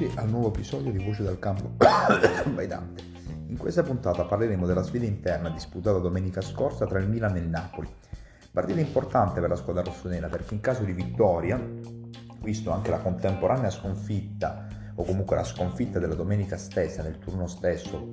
benvenuti al nuovo episodio di Voce dal Campo by Dante. In questa puntata parleremo della sfida interna disputata domenica scorsa tra il Milan e il Napoli. Partita importante per la squadra rossonera perché in caso di vittoria, visto anche la contemporanea sconfitta o comunque la sconfitta della domenica stessa nel turno stesso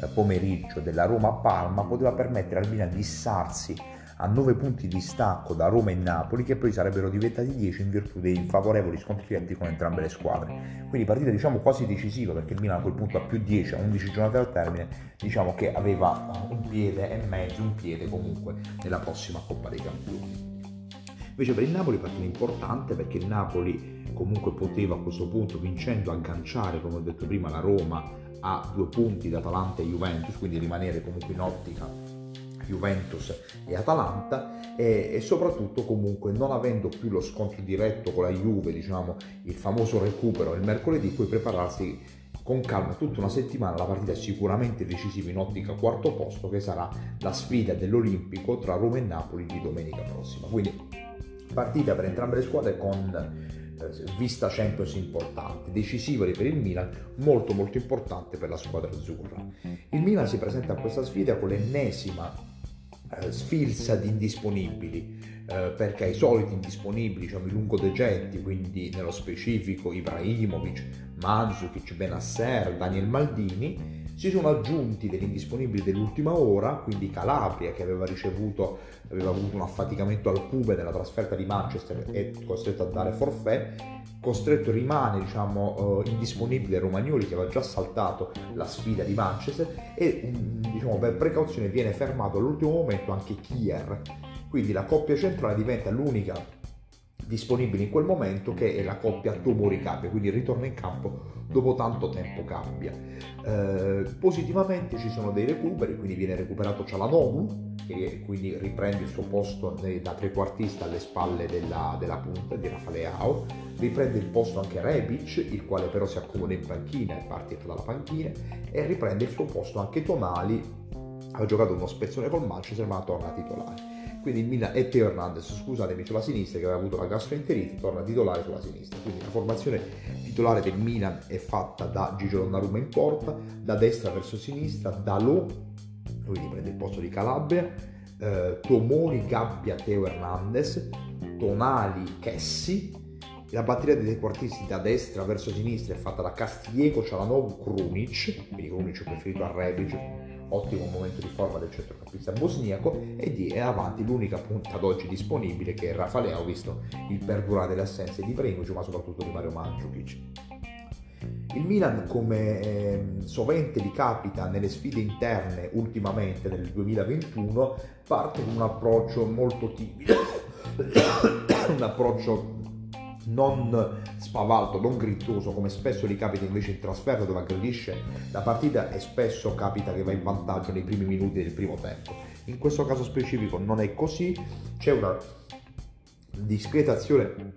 eh, pomeriggio della Roma a Palma, poteva permettere al Milan di issarsi a 9 punti di stacco da Roma e Napoli che poi sarebbero diventati 10 in virtù dei favorevoli scontri diretti con entrambe le squadre. Quindi partita diciamo quasi decisiva perché il Milan a quel punto a più 10 a 11 giornate al termine diciamo che aveva un piede e mezzo, un piede comunque nella prossima Coppa dei Campioni. Invece per il Napoli partita importante perché il Napoli comunque poteva a questo punto vincendo agganciare come ho detto prima la Roma a due punti da Atalanta e Juventus, quindi rimanere comunque in ottica Juventus e Atalanta e, e, soprattutto comunque non avendo più lo scontro diretto con la Juve, diciamo il famoso recupero il mercoledì, puoi prepararsi con calma tutta una settimana, la partita sicuramente decisiva in ottica quarto posto che sarà la sfida dell'Olimpico tra Roma e Napoli di domenica prossima. Quindi partita per entrambe le squadre con eh, vista Champions importante, decisiva per il Milan, molto molto importante per la squadra azzurra. Il Milan si presenta a questa sfida con l'ennesima eh, sfilza di indisponibili, eh, perché i soliti indisponibili, diciamo i lungodegetti, quindi nello specifico Ibrahimovic, Mandzukic, Benasser, Daniel Maldini, si sono aggiunti degli indisponibili dell'ultima ora, quindi Calabria che aveva ricevuto, aveva avuto un affaticamento al pube nella trasferta di Manchester e costretto a dare forfè, costretto rimane diciamo uh, indisponibile Romagnoli che aveva già saltato la sfida di Manchester e diciamo per precauzione viene fermato all'ultimo momento anche Kier. Quindi la coppia centrale diventa l'unica disponibile in quel momento che è la coppia Tomori Cappia, quindi ritorna in campo dopo tanto tempo cambia. Eh, positivamente ci sono dei recuperi, quindi viene recuperato Cialanoglu, che quindi riprende il suo posto da trequartista alle spalle della, della punta di Rafaleao, riprende il posto anche Rebic, il quale però si accomoda in panchina e parte dalla panchina, e riprende il suo posto anche Tonali, ha giocato uno spezzone col Manchester ma torna titolare quindi il Milan e Teo Hernandez, scusatemi, sulla sinistra che aveva avuto la gastroenterite, torna titolare sulla sinistra. Quindi la formazione titolare del Milan è fatta da Gigio Donnarumma in porta, da destra verso sinistra, da Lo, quindi prende il posto di Calabria, eh, Tomori, Gabbia, Teo Hernandez, Tonali, Chessi, la batteria dei trequartisti da destra verso sinistra è fatta da Castiglieco, Cialanov, Krunic, quindi Krunic preferito a Rebic, ottimo momento di forma del centrocampista bosniaco e di è avanti l'unica punta ad oggi disponibile che è Rafaleo visto il perdurare delle assenze di Ibrahimovic ma soprattutto di Mario Mandzukic. Il Milan, come eh, sovente gli capita nelle sfide interne ultimamente nel 2021, parte con un approccio molto timido, un approccio non spavaldo, non grittoso come spesso gli capita invece in trasferta dove aggredisce la partita e spesso capita che va in vantaggio nei primi minuti del primo tempo. In questo caso specifico non è così, c'è una discreta azione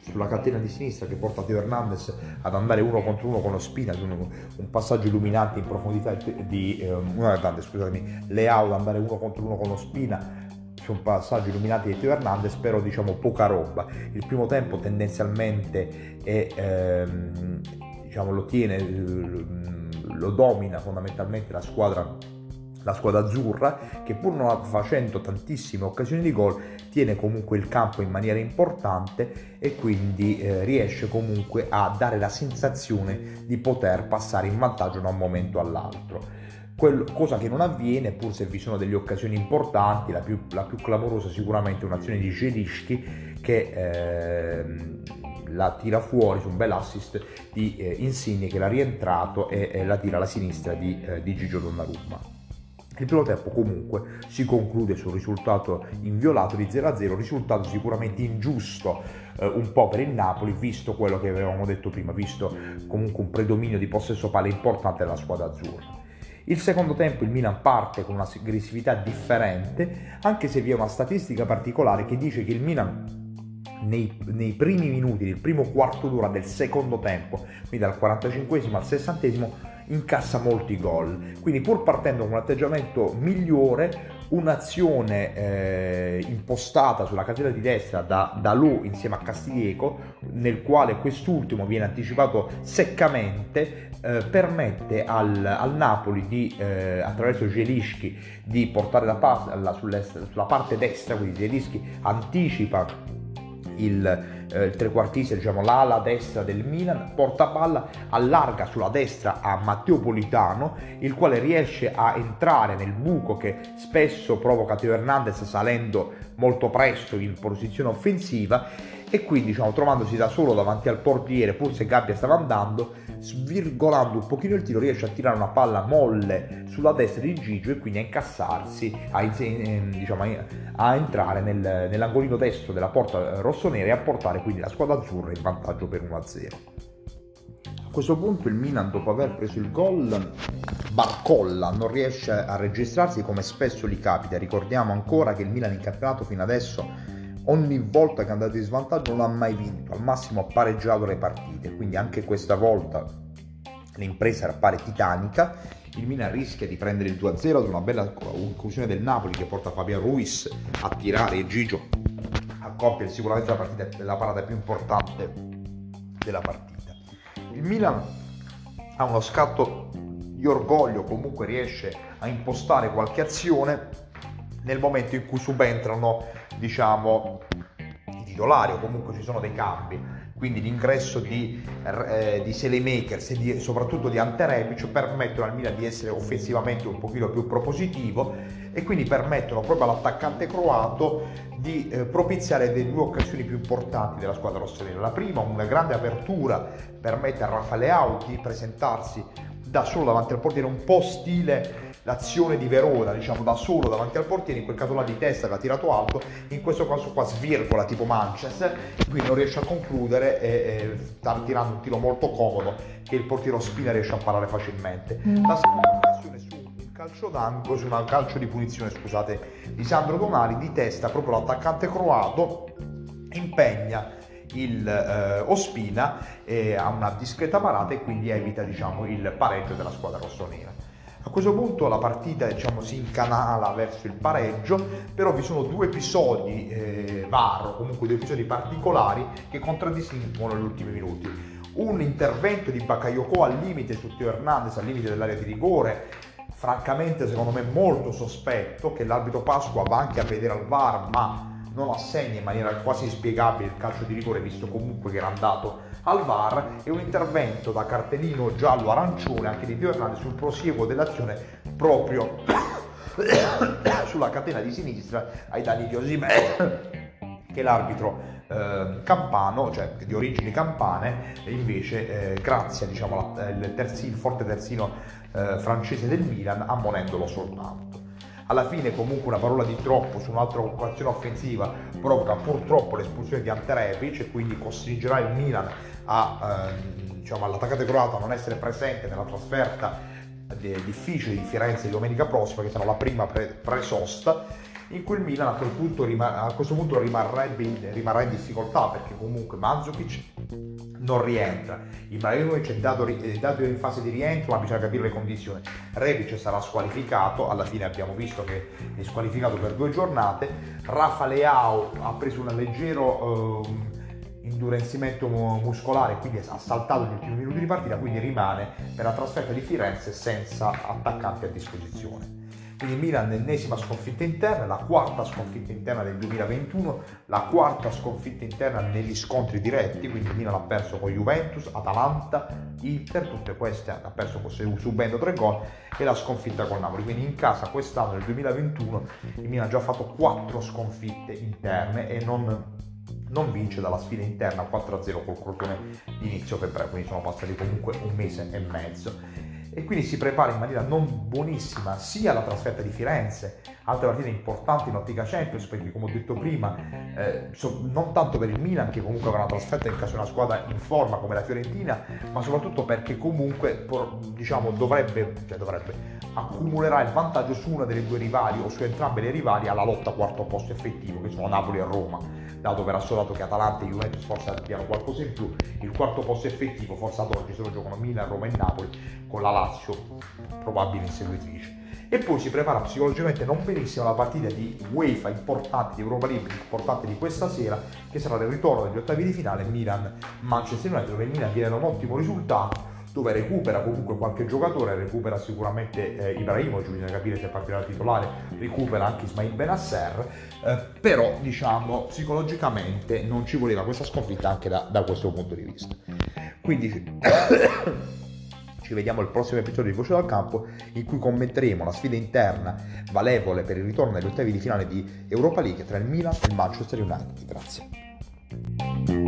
sulla catena di sinistra che porta Teo Hernandez ad andare uno contro uno con lo Spina, un, un passaggio illuminante in profondità di eh, Hernandez, scusatemi, Leao ad andare uno contro uno con lo Spina su un passaggio illuminato di Teo Hernandez, però diciamo poca roba. Il primo tempo tendenzialmente è, ehm, diciamo, lo tiene, lo domina fondamentalmente la squadra la squadra azzurra che pur non facendo tantissime occasioni di gol tiene comunque il campo in maniera importante e quindi eh, riesce comunque a dare la sensazione di poter passare in vantaggio da un momento all'altro. Quello, cosa che non avviene pur se vi sono delle occasioni importanti, la più, la più clamorosa sicuramente è un'azione di Gelischi che eh, la tira fuori su un bel assist di eh, Insigne che l'ha rientrato e, e, la tira alla sinistra di, eh, di Gigio Donnarumma. Il primo tempo comunque si conclude sul risultato inviolato di 0-0, risultato sicuramente ingiusto eh, un po' per il Napoli, visto quello che avevamo detto prima, visto comunque un predominio di possesso palla importante della squadra azzurra. Il secondo tempo il Milan parte con una aggressività differente, anche se vi è una statistica particolare che dice che il Milan nei, nei, primi minuti del primo quarto d'ora del secondo tempo, quindi dal 45 al 60 incassa molti gol. Quindi pur partendo con un atteggiamento migliore, un'azione eh, impostata sulla catena di destra da Dalò insieme a Castiglieco, nel quale quest'ultimo viene anticipato seccamente, eh, permette al, al, Napoli di, eh, attraverso Gelischi di portare la palla sulla parte destra, quindi Gelischi anticipa il, eh, il trequartista, diciamo l'ala destra del Milan, porta palla, allarga sulla destra a Matteo Politano, il quale riesce a entrare nel buco che spesso provoca Teo Hernandez salendo molto presto in posizione offensiva e quindi diciamo, trovandosi da solo davanti al portiere, pur se Gabbia stava andando, svirgolando un pochino il tiro riesce a tirare una palla molle sulla destra di Gigio e quindi a incassarsi, a, diciamo, a entrare nel, nell'angolino destro della porta rossonera e a portare quindi la squadra azzurra in vantaggio per 1-0. Questo punto il Milan dopo aver preso il gol barcolla, non riesce a registrarsi come spesso gli capita. Ricordiamo ancora che il Milan in campionato fino adesso ogni volta che è andato in svantaggio non ha mai vinto, al massimo ha pareggiato le partite, quindi anche questa volta l'impresa appare titanica, il Milan rischia di prendere il 2-0 ad una bella conclusione del Napoli che porta Fabian Ruiz a tirare e Gigio a compiere sicuramente la, partita, la parata più importante della partita. Il Milan ha uno scatto di orgoglio, comunque riesce a impostare qualche azione nel momento in cui subentrano diciamo i titolari o comunque ci sono dei cambi quindi l'ingresso di, eh, di Selemakers e di, soprattutto di Ante Rebic permettono al Milan di essere offensivamente un pochino più propositivo e quindi permettono proprio all'attaccante croato di eh, propiziare le due occasioni più importanti della squadra rossonera. La prima, una grande apertura, permette a Raffaele Au di presentarsi da solo davanti al portiere, un po' stile l'azione di Verona, diciamo da solo davanti al portiere, in quel caso là di testa che ha tirato alto, in questo caso qua svirgola tipo Manchester, quindi non riesce a concludere e, e sta tirando un tiro molto comodo che il portiere Spina riesce a parare facilmente. Mm. La seconda occasione su calcio d'angolo, su un calcio di punizione, scusate, di Sandro Donali di testa, proprio l'attaccante croato impegna il eh, Ospina eh, ha una discreta parata e quindi evita diciamo, il pareggio della squadra rossonera. A questo punto la partita diciamo, si incanala verso il pareggio, però vi sono due episodi eh, VAR, o comunque due episodi particolari che contraddistinguono gli ultimi minuti. Un intervento di Bakayoko al limite su Teo Hernandez, al limite dell'area di rigore, francamente secondo me molto sospetto, che l'arbitro Pasqua va anche a vedere al VAR, ma non assegna in maniera quasi inspiegabile il calcio di rigore visto comunque che era andato al VAR e un intervento da cartellino giallo-arancione anche di Dio Hernandez sul prosieguo dell'azione proprio sulla catena di sinistra ai danni di Osimè che l'arbitro eh, campano, cioè di origini campane, invece eh, grazie diciamo, al terzino, forte terzino eh, francese del Milan, ammonendolo soltanto. Alla fine comunque una parola di troppo su un'altra occupazione offensiva provoca purtroppo l'espulsione di Ante e quindi costringerà il Milan a, eh, diciamo, all'attaccante croato a non essere presente nella trasferta difficile di Firenze domenica prossima che sarà la prima pre- pre-sosta in cui il Milan a, quel punto, a questo punto rimarrebbe, rimarrà in difficoltà perché comunque Mandzukic non rientra, Ibrahimovic è dato, è dato in fase di rientro ma bisogna capire le condizioni, Rebic sarà squalificato, alla fine abbiamo visto che è squalificato per due giornate, Rafa Leao ha preso un leggero eh, indurenzimento muscolare quindi ha saltato gli ultimi minuti di partita quindi rimane per la trasferta di Firenze senza attaccanti a disposizione. Quindi Milan l'ennesima sconfitta interna, la quarta sconfitta interna del 2021, la quarta sconfitta interna negli scontri diretti, quindi Milan ha perso con Juventus, Atalanta, Inter, tutte queste ha perso subendo tre gol e la sconfitta con Napoli. Quindi in casa quest'anno nel 2021 il Milan ha già fatto quattro sconfitte interne e non non vince dalla sfida interna 4-0 col Crotone di inizio febbraio, quindi sono passati comunque un mese e mezzo e quindi si prepara in maniera non buonissima sia la trasferta di Firenze, altre partite importanti in ottica Champions, perché come ho detto prima, eh, non tanto per il Milan che comunque avrà una trasferta in caso di una squadra in forma come la Fiorentina, ma soprattutto perché comunque diciamo, dovrebbe, cioè dovrebbe, accumulerà il vantaggio su una delle due rivali o su entrambe le rivali alla lotta quarto posto effettivo, che sono Napoli e Roma dato per assodato che Atalanta e Juventus forse abbiano qualcosa in più. Il quarto posto effettivo, forse ad oggi se lo giocano Milan, Roma e Napoli, con la Lazio probabile inseguitrice. E poi si prepara psicologicamente non benissimo la partita di UEFA importante, di Europa League importante di questa sera, che sarà il ritorno degli ottavi di finale Milan-Manchester United, dove il Milan viene da un ottimo risultato dove recupera comunque qualche giocatore, recupera sicuramente eh, Ibrahimovic, bisogna capire se partirà da titolare, recupera anche Ismail Benasser, eh, però diciamo psicologicamente non ci voleva questa sconfitta anche da, da questo punto di vista. Quindi ci vediamo al prossimo episodio di Voce dal Campo in cui commenteremo la sfida interna valevole per il ritorno agli ottavi di finale di Europa League tra il Milan e il Manchester United. Grazie.